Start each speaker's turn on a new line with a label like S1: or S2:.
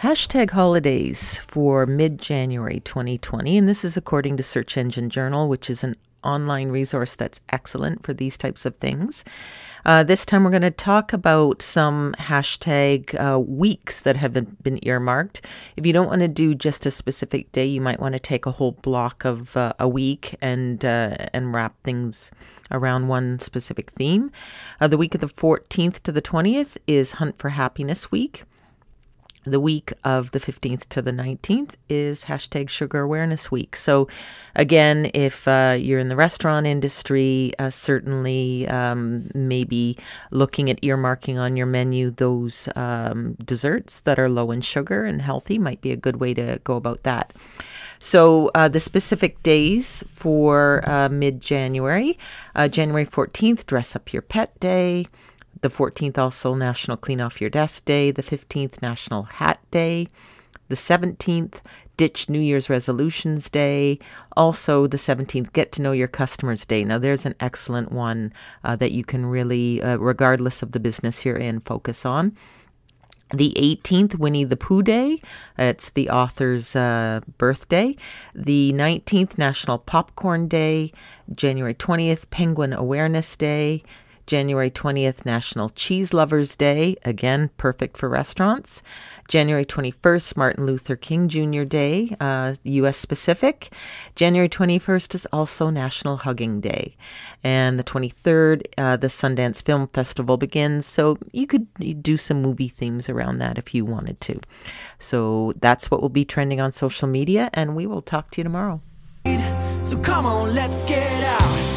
S1: Hashtag holidays for mid January 2020, and this is according to Search Engine Journal, which is an online resource that's excellent for these types of things. Uh, this time, we're going to talk about some hashtag uh, weeks that have been, been, earmarked. If you don't want to do just a specific day, you might want to take a whole block of uh, a week and uh, and wrap things around one specific theme. Uh, the week of the 14th to the 20th is Hunt for Happiness Week. The week of the 15th to the 19th is hashtag Sugar Awareness Week. So, again, if uh, you're in the restaurant industry, uh, certainly um, maybe looking at earmarking on your menu those um, desserts that are low in sugar and healthy might be a good way to go about that. So, uh, the specific days for uh, mid January uh, January 14th, Dress Up Your Pet Day. The 14th, also National Clean Off Your Desk Day. The 15th, National Hat Day. The 17th, Ditch New Year's Resolutions Day. Also, the 17th, Get to Know Your Customers Day. Now, there's an excellent one uh, that you can really, uh, regardless of the business you're in, focus on. The 18th, Winnie the Pooh Day. It's the author's uh, birthday. The 19th, National Popcorn Day. January 20th, Penguin Awareness Day. January 20th, National Cheese Lovers Day, again, perfect for restaurants. January 21st, Martin Luther King Jr. Day, uh, US specific. January 21st is also National Hugging Day. And the 23rd, uh, the Sundance Film Festival begins. So you could do some movie themes around that if you wanted to. So that's what will be trending on social media, and we will talk to you tomorrow. So come on, let's get